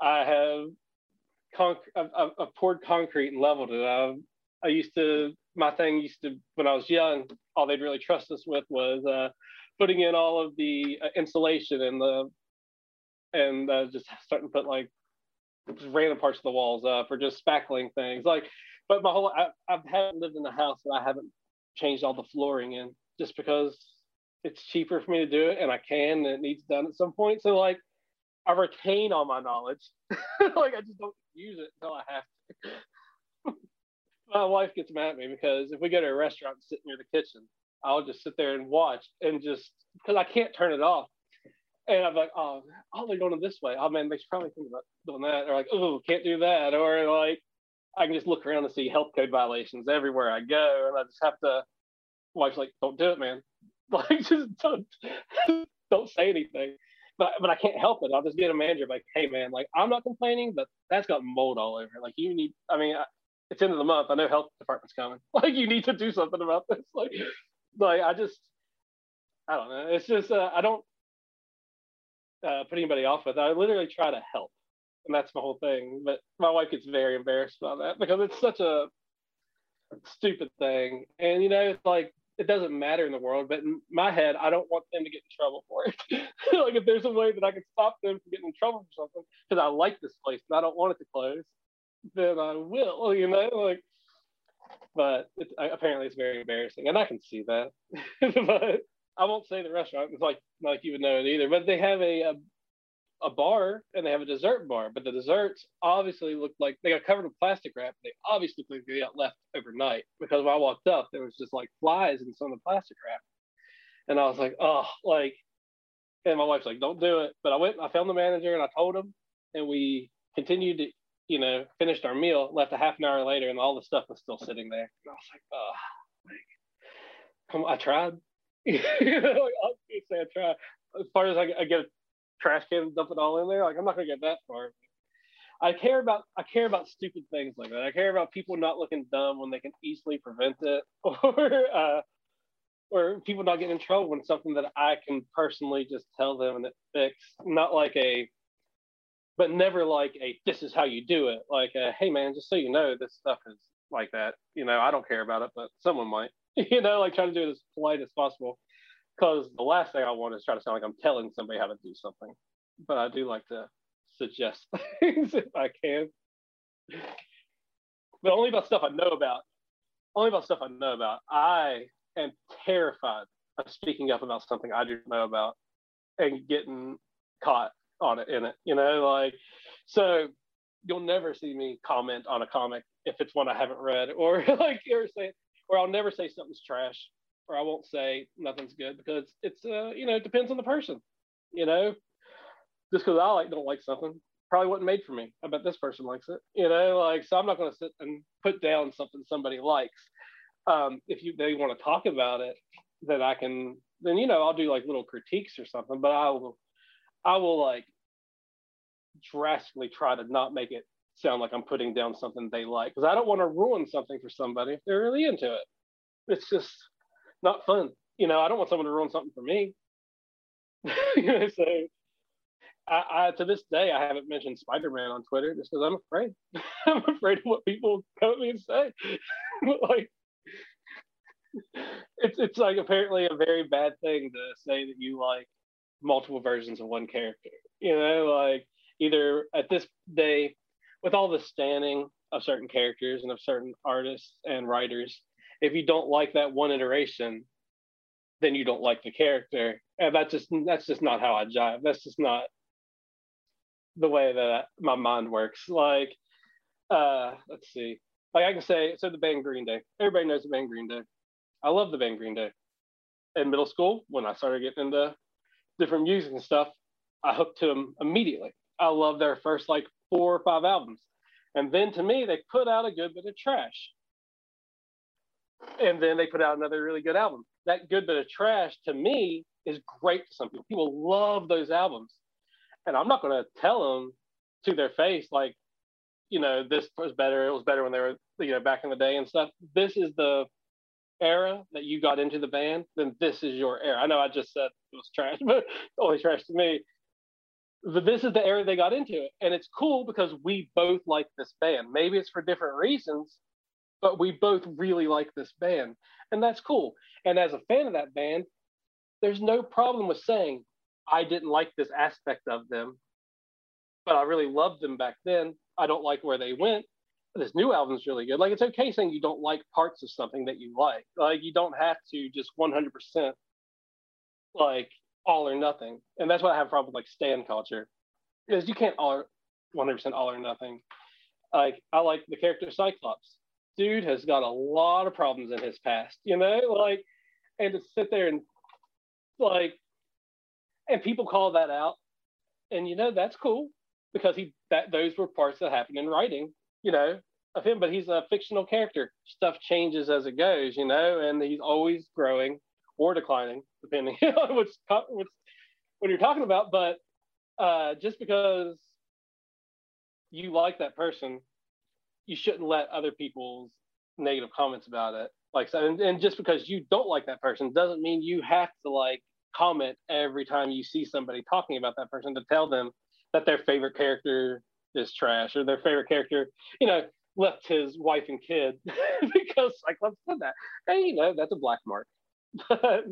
I have, conc- I've, I've, poured concrete and leveled it. I've, I used to, my thing used to, when I was young, all they'd really trust us with was uh, putting in all of the uh, insulation and the, and uh, just starting to put like random parts of the walls up or just spackling things. Like, but my whole, I, I haven't lived in a house that I haven't changed all the flooring in just because it's cheaper for me to do it and I can and it needs done at some point. So like I retain all my knowledge. like I just don't use it until I have to. my wife gets mad at me because if we go to a restaurant and sit near the kitchen, I'll just sit there and watch and just because I can't turn it off. And I'm like, oh, oh, they're going this way. Oh man, they should probably think about doing that. Or like, oh, can't do that. Or like, I can just look around and see health code violations everywhere I go, and I just have to. Wife's like, don't do it, man. Like just don't don't say anything. But but I can't help it. I'll just get a manager like, hey man, like I'm not complaining, but that's got mold all over. Like you need. I mean, it's end of the month. I know health department's coming. Like you need to do something about this. Like like I just I don't know. It's just uh, I don't uh, put anybody off with. I literally try to help, and that's my whole thing. But my wife gets very embarrassed about that because it's such a stupid thing. And you know, it's like it doesn't matter in the world, but in my head, I don't want them to get in trouble for it. like if there's a way that I can stop them from getting in trouble for something because I like this place and I don't want it to close, then I will. You know, like. But apparently, it's very embarrassing, and I can see that. but I won't say the restaurant. It's like like you would know it either. But they have a, a a bar and they have a dessert bar, but the desserts obviously look like they got covered with plastic wrap. They obviously look like they got left overnight because when I walked up, there was just like flies in some of the plastic wrap. And I was like, oh, like, and my wife's like, don't do it. But I went, I found the manager and I told him, and we continued to, you know, finished our meal, left a half an hour later, and all the stuff was still sitting there. And I was like, oh, like, I tried. Like, obviously I tried. As far as I, I get a trash can and dump it all in there. Like I'm not gonna get that far. I care about I care about stupid things like that. I care about people not looking dumb when they can easily prevent it, or uh, or people not getting in trouble when something that I can personally just tell them and it fix. Not like a, but never like a this is how you do it. Like a, hey man, just so you know, this stuff is like that. You know, I don't care about it, but someone might. You know, like trying to do it as polite as possible because the last thing I want is try to sound like I'm telling somebody how to do something. But I do like to suggest things if I can. But only about stuff I know about. Only about stuff I know about. I am terrified of speaking up about something I do know about and getting caught on it in it. You know, like so you'll never see me comment on a comic if it's one I haven't read or like or say or I'll never say something's trash or I won't say nothing's good because it's uh you know it depends on the person. You know, just because I like don't like something probably wasn't made for me. I bet this person likes it. You know, like so I'm not going to sit and put down something somebody likes. Um, if you they want to talk about it, then I can then you know I'll do like little critiques or something. But I will I will like drastically try to not make it sound like I'm putting down something they like because I don't want to ruin something for somebody if they're really into it. It's just not fun. you know, I don't want someone to ruin something for me. you know, so I, I, to this day I haven't mentioned Spider Man on Twitter just because I'm afraid. I'm afraid of what people come at me and say. like it's it's like apparently a very bad thing to say that you like multiple versions of one character. You know, like either at this day, with all the standing of certain characters and of certain artists and writers, if you don't like that one iteration, then you don't like the character. And that's just that's just not how I jive. That's just not the way that my mind works. Like, uh, let's see. Like I can say, so the band Green Day. Everybody knows the band Green Day. I love the band Green Day. In middle school, when I started getting into different music and stuff, I hooked to them immediately. I love their first like four or five albums. And then to me, they put out a good bit of trash. And then they put out another really good album. That good bit of trash to me is great to some people. People love those albums. And I'm not going to tell them to their face, like, you know, this was better. It was better when they were, you know, back in the day and stuff. This is the era that you got into the band, then this is your era. I know I just said it was trash, but it's only trash to me. This is the area they got into. And it's cool because we both like this band. Maybe it's for different reasons, but we both really like this band. And that's cool. And as a fan of that band, there's no problem with saying, I didn't like this aspect of them, but I really loved them back then. I don't like where they went this new album's really good. Like it's okay saying you don't like parts of something that you like. Like you don't have to just 100% like all or nothing. And that's what I have a problem with like stan culture is you can't all 100% all or nothing. Like I like the character Cyclops. Dude has got a lot of problems in his past, you know, like and to sit there and like and people call that out and you know that's cool because he that those were parts that happened in writing you know, of him, but he's a fictional character. Stuff changes as it goes, you know, and he's always growing or declining, depending on which, which when you're talking about. But uh, just because you like that person, you shouldn't let other people's negative comments about it. Like, so, and, and just because you don't like that person doesn't mean you have to like comment every time you see somebody talking about that person to tell them that their favorite character is trash or their favorite character, you know, left his wife and kid because Cyclops said that. Hey, you know, that's a black mark. But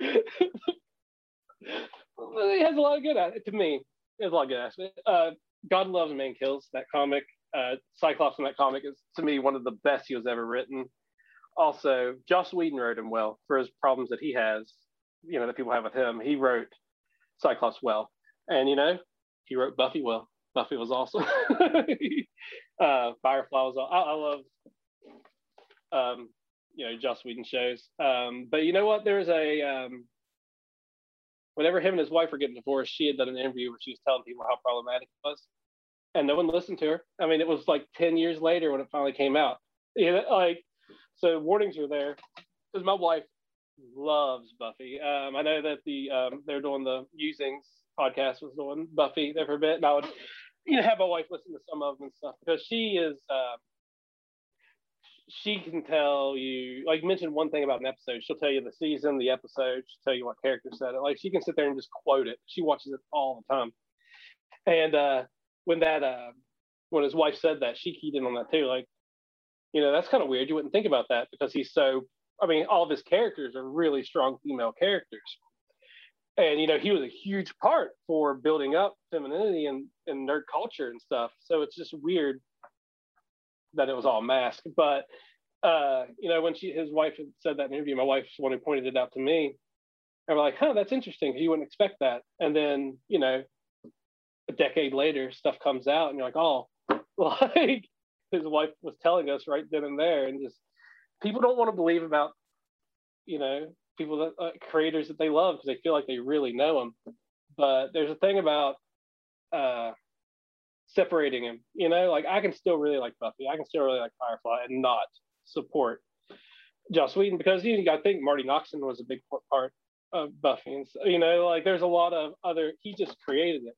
he has a lot of good at it to me. He has a lot of good aspects. Uh, God loves man kills that comic. Uh, Cyclops in that comic is to me one of the best he was ever written. Also, Joss Whedon wrote him well for his problems that he has, you know, that people have with him. He wrote Cyclops well, and you know, he wrote Buffy well. Buffy was awesome. uh, Firefly was. I, I love, um, you know, Joss Whedon shows. Um, but you know what? There's a um, whenever him and his wife were getting divorced, she had done an interview where she was telling people how problematic it was, and no one listened to her. I mean, it was like ten years later when it finally came out. You know, like so warnings were there because my wife loves Buffy. Um, I know that the um, they're doing the musings podcast was doing Buffy there for a bit, and I would you know have my wife listen to some of them and stuff because she is uh, she can tell you like mention one thing about an episode, she'll tell you the season, the episode, she'll tell you what character said it. Like she can sit there and just quote it. She watches it all the time, and uh, when that uh, when his wife said that, she keyed in on that too. Like you know that's kind of weird. You wouldn't think about that because he's so. I mean, all of his characters are really strong female characters and you know he was a huge part for building up femininity and, and nerd culture and stuff so it's just weird that it was all mask. but uh, you know when she his wife had said that in interview my wife's the one who pointed it out to me and we're like huh that's interesting you wouldn't expect that and then you know a decade later stuff comes out and you're like oh like his wife was telling us right then and there and just people don't want to believe about you know people that uh, creators that they love because they feel like they really know them. But there's a thing about uh, separating him. You know, like I can still really like Buffy. I can still really like Firefly and not support Joss Whedon because you, know, to think Marti Noxon was a big part of Buffy. And so, you know, like there's a lot of other. He just created it.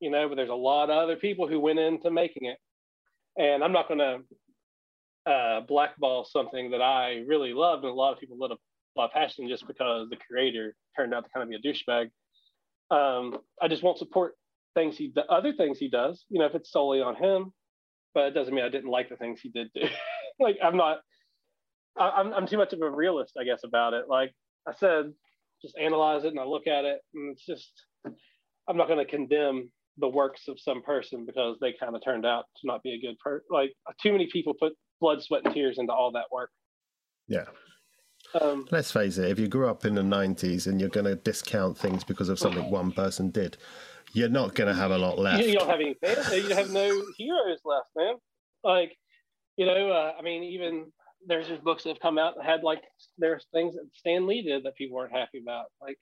You know, but there's a lot of other people who went into making it. And I'm not going to uh, blackball something that I really loved and a lot of people a lot passion just because the creator turned out to kind of be a douchebag. Um, I just won't support things he the other things he does. You know, if it's solely on him, but it doesn't mean I didn't like the things he did do. like I'm not. I, I'm I'm too much of a realist, I guess, about it. Like I said, just analyze it and I look at it, and it's just I'm not going to condemn the works of some person because they kind of turned out to not be a good person. Like too many people put blood, sweat, and tears into all that work. Yeah. Um, Let's face it, if you grew up in the 90s and you're going to discount things because of something one person did, you're not going to have a lot left. You, don't have any fans. You have no heroes left, man. Like, you know, uh, I mean, even there's just books that have come out that had like there's things that Stan Lee did that people weren't happy about. Like,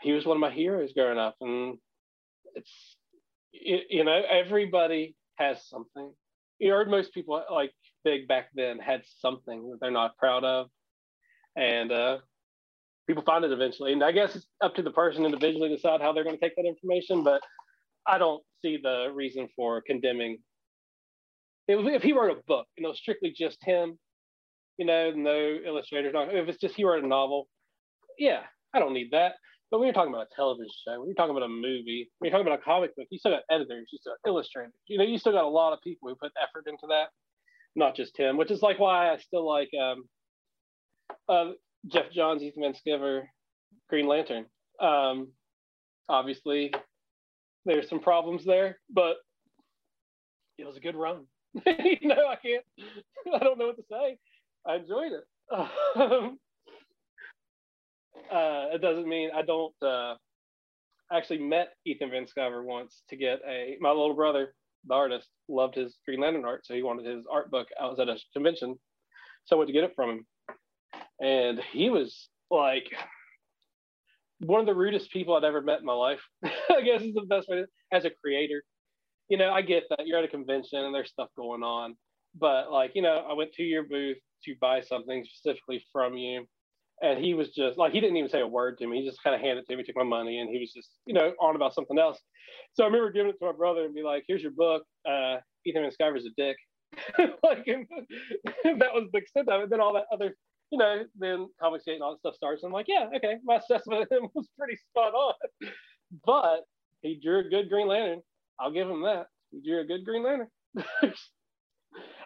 he was one of my heroes growing up, and it's you, you know everybody has something. You heard most people like big back then had something that they're not proud of, and uh, people find it eventually. And I guess it's up to the person individually to decide how they're going to take that information. But I don't see the reason for condemning. If, he wrote a book, you know, strictly just him, you know, no illustrators, if it's just he wrote a novel, yeah, I don't need that. But when you're talking about a television show, when you're talking about a movie, when you're talking about a comic book, you still got editors, you still got illustrators. You know, you still got a lot of people who put effort into that, not just him. Which is like why I still like um, uh, Geoff Johns, Ethan Van Sciver, Green Lantern. Um, obviously, there's some problems there, but it was a good run. you know, I can't, I don't know what to say. I enjoyed it. Um, uh, it doesn't mean I don't. Uh, actually met Ethan Van Sciver once to get a. My little brother, the artist, loved his Green Lantern art, so he wanted his art book. I was at a convention, so I went to get it from him, and he was like one of the rudest people I'd ever met in my life. I guess is the best way to, as a creator. You know, I get that you're at a convention and there's stuff going on, but like, you know, I went to your booth to buy something specifically from you. And he was just like, he didn't even say a word to me. He just kind of handed it to me, took my money, and he was just, you know, on about something else. So I remember giving it to my brother and be like, here's your book. Uh, Ethan Van Sciver's a dick. like, that was the extent of it. Then all that other you know, then Comics Gate and all that stuff starts. And I'm like, yeah, okay, my assessment of him was pretty spot on. But he drew a good Green Lantern. I'll give him that. He drew a good Green Lantern.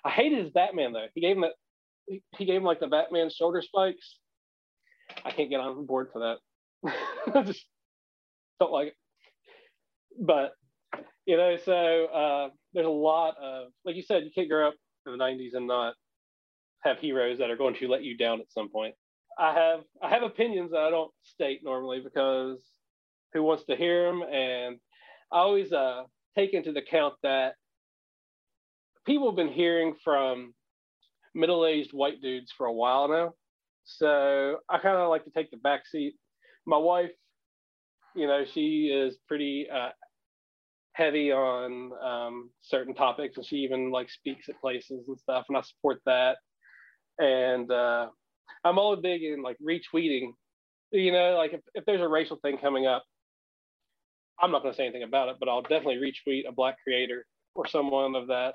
I hated his Batman though. He gave him that. He gave him like the Batman shoulder spikes. I can't get on board for that. I just don't like it. But you know, so uh, there's a lot of, like you said, you can't grow up in the '90s and not have heroes that are going to let you down at some point. I have I have opinions that I don't state normally because who wants to hear them? And I always uh, take into the account that people have been hearing from middle-aged white dudes for a while now. So I kind of like to take the back seat. My wife, you know, she is pretty uh, heavy on um, certain topics, and she even like speaks at places and stuff, and I support that and uh, I'm all big in like retweeting. You know, like if, if there's a racial thing coming up, I'm not going to say anything about it, but I'll definitely retweet a black creator or someone of that,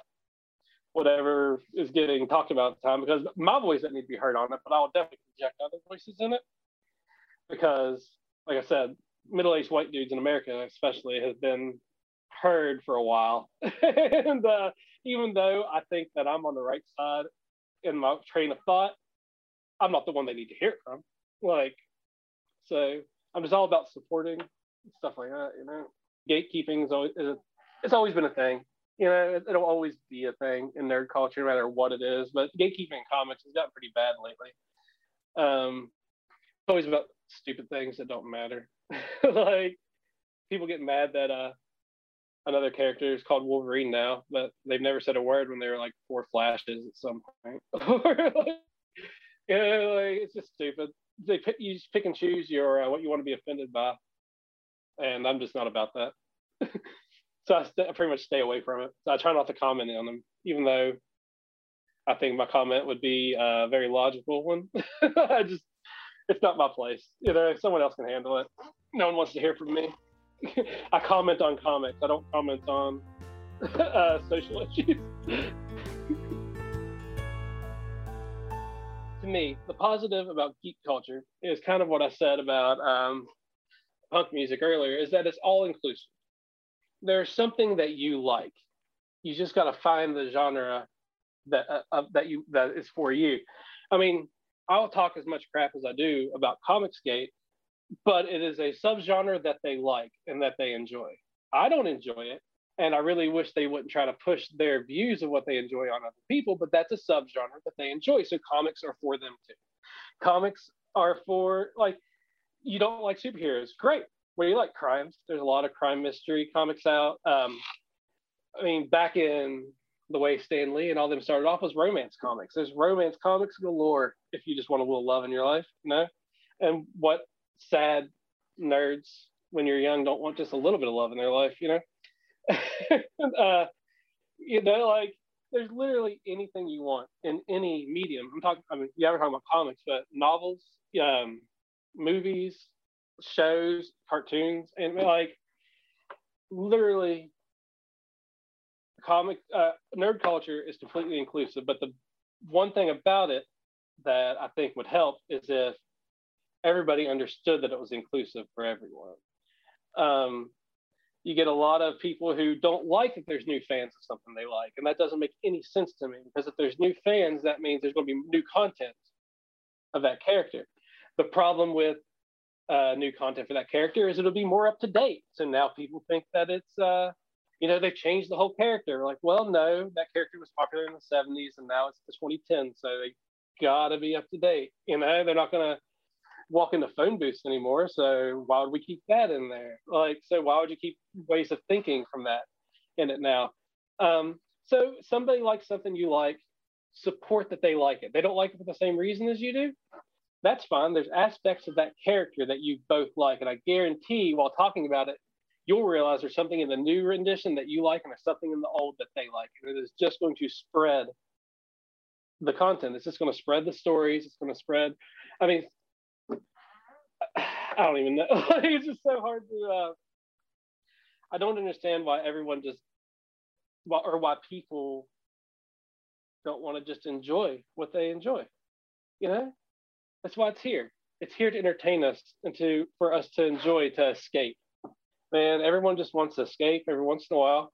whatever is getting talked about at the time, because my voice doesn't need to be heard on it, but I'll definitely project other voices in it. Because, like I said, middle aged white dudes in America, especially, has been heard for a while. and uh, even though I think that I'm on the right side in my train of thought, I'm not the one they need to hear it from. Like, so I'm just all about supporting stuff like that. You know, gatekeeping is always is a, it's always been a thing. You know, it, will always be a thing in nerd culture, no matter what it is. But gatekeeping in comics has gotten pretty bad lately. Um, it's always about stupid things that don't matter. like people get mad that uh another character is called Wolverine now, but they've never said a word when they were like four flashes at some point. yeah, like, it's just stupid. They pick, you just pick and choose your uh, what you want to be offended by, and I'm just not about that. so I, st- I pretty much stay away from it. So I try not to comment on them, even though I think my comment would be a very logical one. I just it's not my place. You know, someone else can handle it. No one wants to hear from me. I comment on comics. I don't comment on uh, social issues. to me, the positive about geek culture is kind of what I said about um, punk music earlier, is that it's all inclusive. There's something that you like. You just got to find the genre that uh, uh, that you that is for you. I mean, I'll talk as much crap as I do about Comicsgate, but it is a subgenre that they like and that they enjoy. I don't enjoy it, and I really wish they wouldn't try to push their views of what they enjoy on other people. But that's a subgenre that they enjoy. So comics are for them too. Comics are for like you don't like superheroes. Great. Do you like? Crimes. There's a lot of crime mystery comics out. Um, I mean, back in the way Stan Lee and all them started off was romance comics. There's romance comics galore if you just want a little love in your life, you know? And what sad nerds when you're young don't want just a little bit of love in their life, you know? uh, you know, like there's literally anything you want in any medium. I'm talking, I mean, you we're talking about comics, but novels, um, movies, shows, cartoons, and like literally comic uh, nerd culture is completely inclusive. But the one thing about it that I think would help is if everybody understood that it was inclusive for everyone. Um, you get a lot of people who don't like if there's new fans of something they like, and that doesn't make any sense to me because if there's new fans, that means there's going to be new content of that character. The problem with uh, new content for that character is it'll be more up to date. So now people think that it's uh, you know, they changed the whole character. Like, well, no, that character was popular in the 70s and now it's the 2010s. So they gotta be up to date. You know, they're not gonna walk into phone booths anymore. So why would we keep that in there? Like, so why would you keep ways of thinking from that in it now? Um, so somebody likes something you like, support that they like it. They don't like it for the same reason as you do. That's fine. There's aspects of that character that you both like. And I guarantee while talking about it, you'll realize there's something in the new rendition that you like and there's something in the old that they like. And it is just going to spread the content. It's just going to spread the stories. It's going to spread. I mean, I don't even know. it's just so hard to. Uh, I don't understand why everyone just, or why people don't want to just enjoy what they enjoy. You know, that's why it's here. It's here to entertain us and to for us to enjoy, to escape man, everyone just wants to escape every once in a while.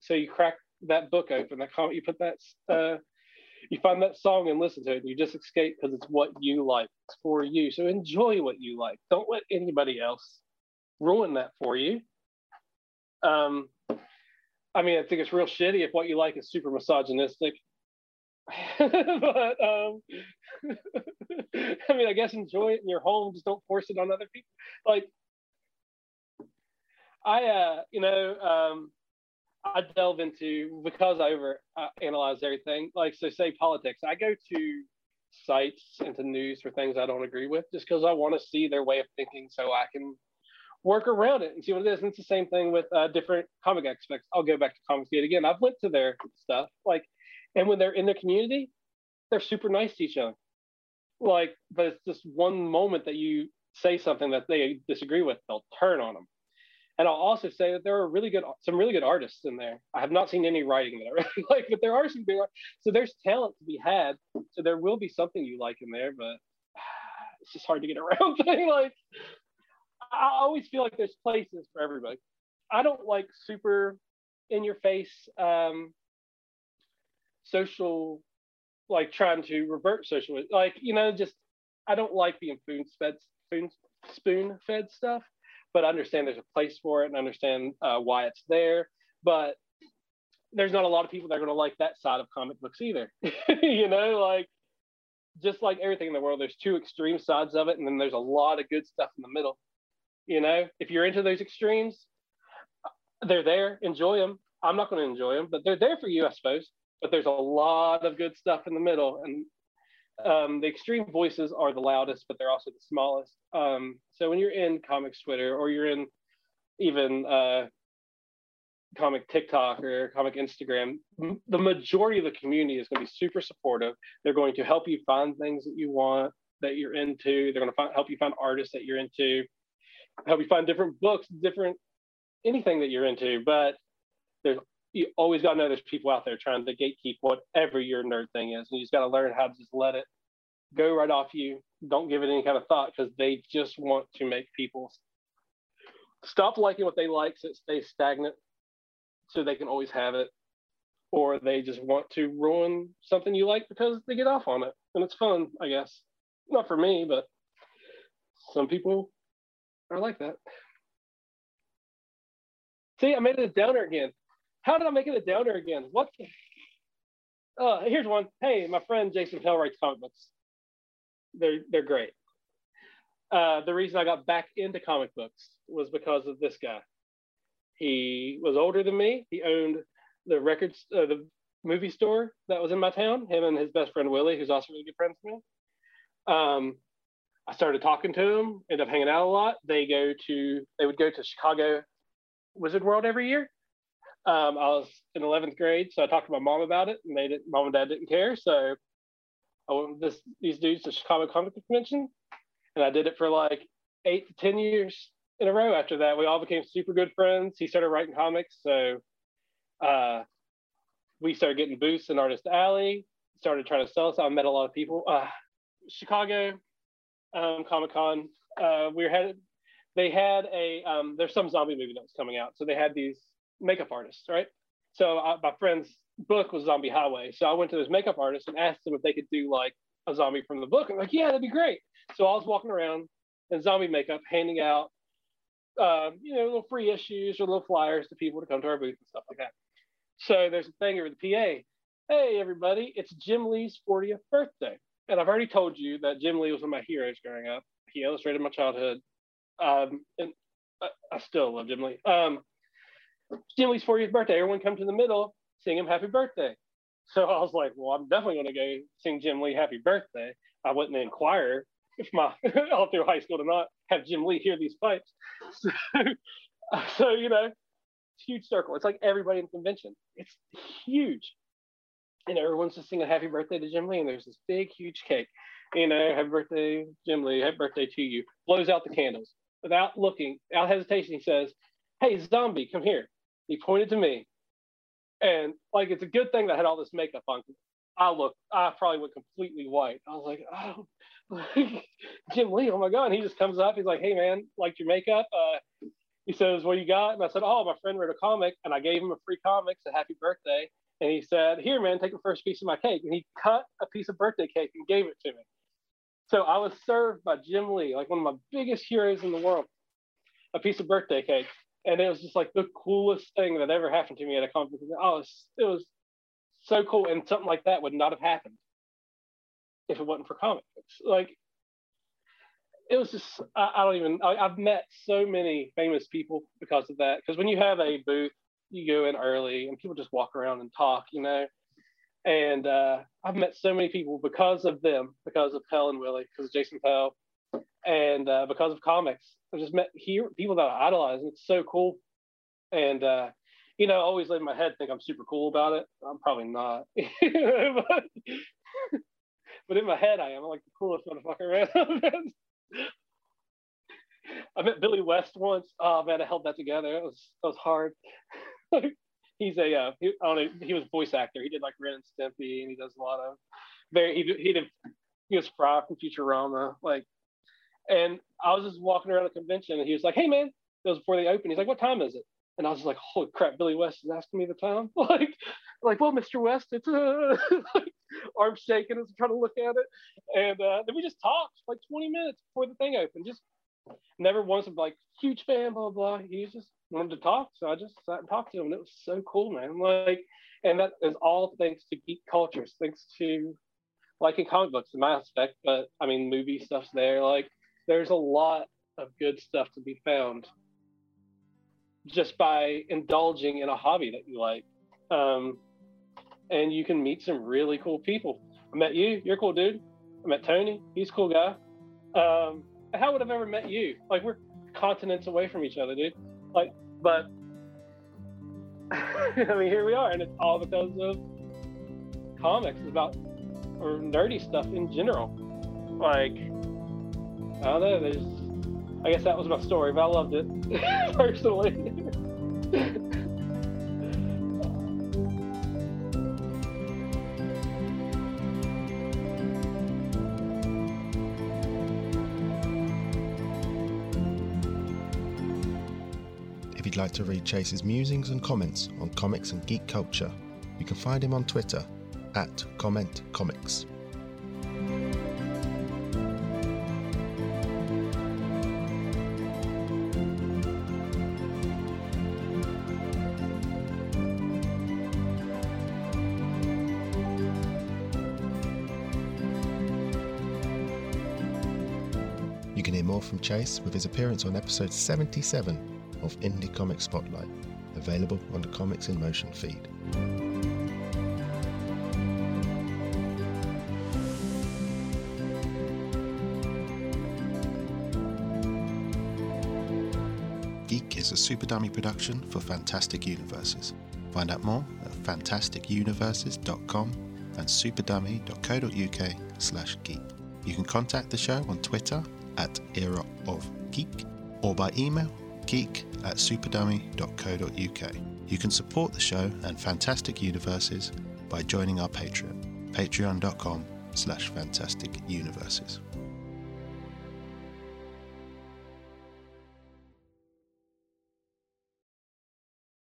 So you crack that book open, that comment, you put that, uh, you find that song and listen to it. And you just escape because it's what you like. It's for you. So enjoy what you like. Don't let anybody else ruin that for you. Um, I mean, I think it's real shitty if what you like is super misogynistic. but um, I mean, I guess enjoy it in your home. Just don't force it on other people. Like I, uh, you know, um, I delve into because I over uh, analyze everything. Like, so say politics, I go to sites and to news for things I don't agree with just because I want to see their way of thinking so I can work around it and see what it is. And it's the same thing with uh, different comic aspects. I'll go back to Comicsgate again. I've went to their stuff, like, and when they're in their community, they're super nice to each other. Like, but it's just one moment that you say something that they disagree with, they'll turn on them. And I'll also say that there are really good, some really good artists in there. I have not seen any writing that I really like, but there are some good. So there's talent to be had. So there will be something you like in there, but it's just hard to get around. Thing like I always feel like there's places for everybody. I don't like super in your face um, social, like trying to revert social, like you know, just I don't like being spoon fed, spoon spoon fed stuff but understand there's a place for it and understand uh, why it's there. But there's not a lot of people that are going to like that side of comic books either. you know, like just like everything in the world, there's two extreme sides of it, and then there's a lot of good stuff in the middle. You know, if you're into those extremes, they're there. Enjoy them. I'm not going to enjoy them, but they're there for you, I suppose. But there's a lot of good stuff in the middle, and um, the extreme voices are the loudest, but they're also the smallest. Um, so when you're in comics Twitter or you're in even uh, comic TikTok or comic Instagram, m- the majority of the community is going to be super supportive. They're going to help you find things that you want, that you're into. They're going to find, help you find artists that you're into, help you find different books, different anything that you're into. But there's you always got to know there's people out there trying to gatekeep whatever your nerd thing is, and you just got to learn how to just let it go right off you. Don't give it any kind of thought because they just want to make people stop liking what they like so it stays stagnant so they can always have it. Or they just want to ruin something you like because they get off on it. And it's fun, I guess. Not for me, but some people are like that. See, I made it a downer again. How did I make it a downer again? What? Uh, here's one. Hey, my friend Jason Pell writes comic books. They're they're great. Uh, the reason I got back into comic books was because of this guy. He was older than me. He owned the records, uh, the movie store that was in my town. Him and his best friend Willie, who's also really good friends with me. Um, I started talking to him. Ended up hanging out a lot. They go to they would go to Chicago Wizard World every year. Um, I was in 11th grade, so I talked to my mom about it, and they didn't. Mom and dad didn't care, so I went with this these dudes to Chicago Comic Convention, and I did it for like eight to ten years in a row. After that, we all became super good friends. He started writing comics, so uh, we started getting booths in Artist Alley. Started trying to sell us. I met a lot of people. Uh, Chicago um, Comic Con. Uh, we had they had a um, there's some zombie movie that was coming out, so they had these makeup artists, right? So uh, my friend's book was Zombie Highway, so I went to this makeup artist and asked them if they could do like a zombie from the book. I'm like, yeah, that'd be great. So I was walking around in zombie makeup, handing out, uh, you know, little free issues or little flyers to people to come to our booth and stuff like that. So there's a thing over the PA. Hey, everybody, it's Jim Lee's 40th birthday. And I've already told you that Jim Lee was one of my heroes growing up. He illustrated my childhood. Um, and I, I, still love Jim Lee. Um, Jim Lee's 40th birthday. Everyone come to the middle, sing him happy birthday. So I was like, well, I'm definitely going to go sing Jim Lee happy birthday. I wouldn't inquire if my all through high school to not have Jim Lee hear these pipes. So, so you know, huge circle. It's like everybody in convention. It's huge and everyone's just singing happy birthday to Jim Lee, and there's this big, huge cake. You know, happy birthday, Jim Lee, happy birthday to you. Blows out the candles. Without looking, without hesitation, he says, Hey, zombie, come here. He pointed to me. And like, it's a good thing that I had all this makeup on. I look, I probably went completely white. I was like, oh, Jim Lee, oh my God. And he just comes up. He's like, hey, man, liked your makeup? Uh, he says, what you got? And I said, oh, my friend wrote a comic. And I gave him a free comic, so happy birthday and he said, Here, man, take the first piece of my cake. And he cut a piece of birthday cake and gave it to me. So I was served by Jim Lee, like one of my biggest heroes in the world, a piece of birthday cake. And it was just like the coolest thing that ever happened to me at a conference. Oh, it was, it was so cool. And something like that would not have happened if it wasn't for comic books. Like, it was just, I, I don't even, I, I've met so many famous people because of that. Because when you have a booth you go in early and people just walk around and talk, you know. And uh, I've met so many people because of them, because of Pell and Willie, because of Jason Pell, and uh, because of comics. I've just met here people that I idolize, and it's so cool. And uh, you know, I always let my head think I'm super cool about it. I'm probably not, but, but in my head, I am. I'm like the coolest motherfucker around. I met Billy West once. Oh man, I held that together. It was it was hard. he's a uh, he, I don't know, he was voice actor. He did like Ren and Stimpy, and he does a lot of very he he did he was Fry from Futurama, like. And I was just walking around the convention, and he was like, "Hey man," it was before they opened. He's like, "What time is it?" And I was like, "Holy crap!" Billy West is asking me the time. like, like, well, Mr. West, it's uh, like arm shaking as I'm trying to look at it, and uh, then we just talked like 20 minutes before the thing opened. Just never once of like huge fan, blah blah. He just wanted to talk, so I just sat and talked to him, and it was so cool, man. Like, and that is all thanks to geek cultures, thanks to liking comic books in my aspect, but I mean, movie stuff's there. Like, there's a lot of good stuff to be found just by indulging in a hobby that you like. Um, and you can meet some really cool people. I met you, you're a cool dude. I met Tony, he's a cool guy. Um, how would I've ever met you? Like, we're continents away from each other, dude. Like, but I mean, here we are, and it's all because of comics. It's about or nerdy stuff in general. Like, Oh, I don't know. There's, I guess that was my story, but I loved it personally. if you'd like to read Chase's musings and comments on comics and geek culture, you can find him on Twitter at Comment Comics. Chase with his appearance on episode 77 of Indie Comic Spotlight, available on the Comics in Motion feed. Geek is a Super Dummy production for Fantastic Universes. Find out more at fantasticuniverses.com and superdummy.co.uk slash geek. You can contact the show on Twitter at Era of Geek or by email geek at superdummy.co.uk. You can support the show and Fantastic Universes by joining our Patreon, patreon.com slash fantastic universes.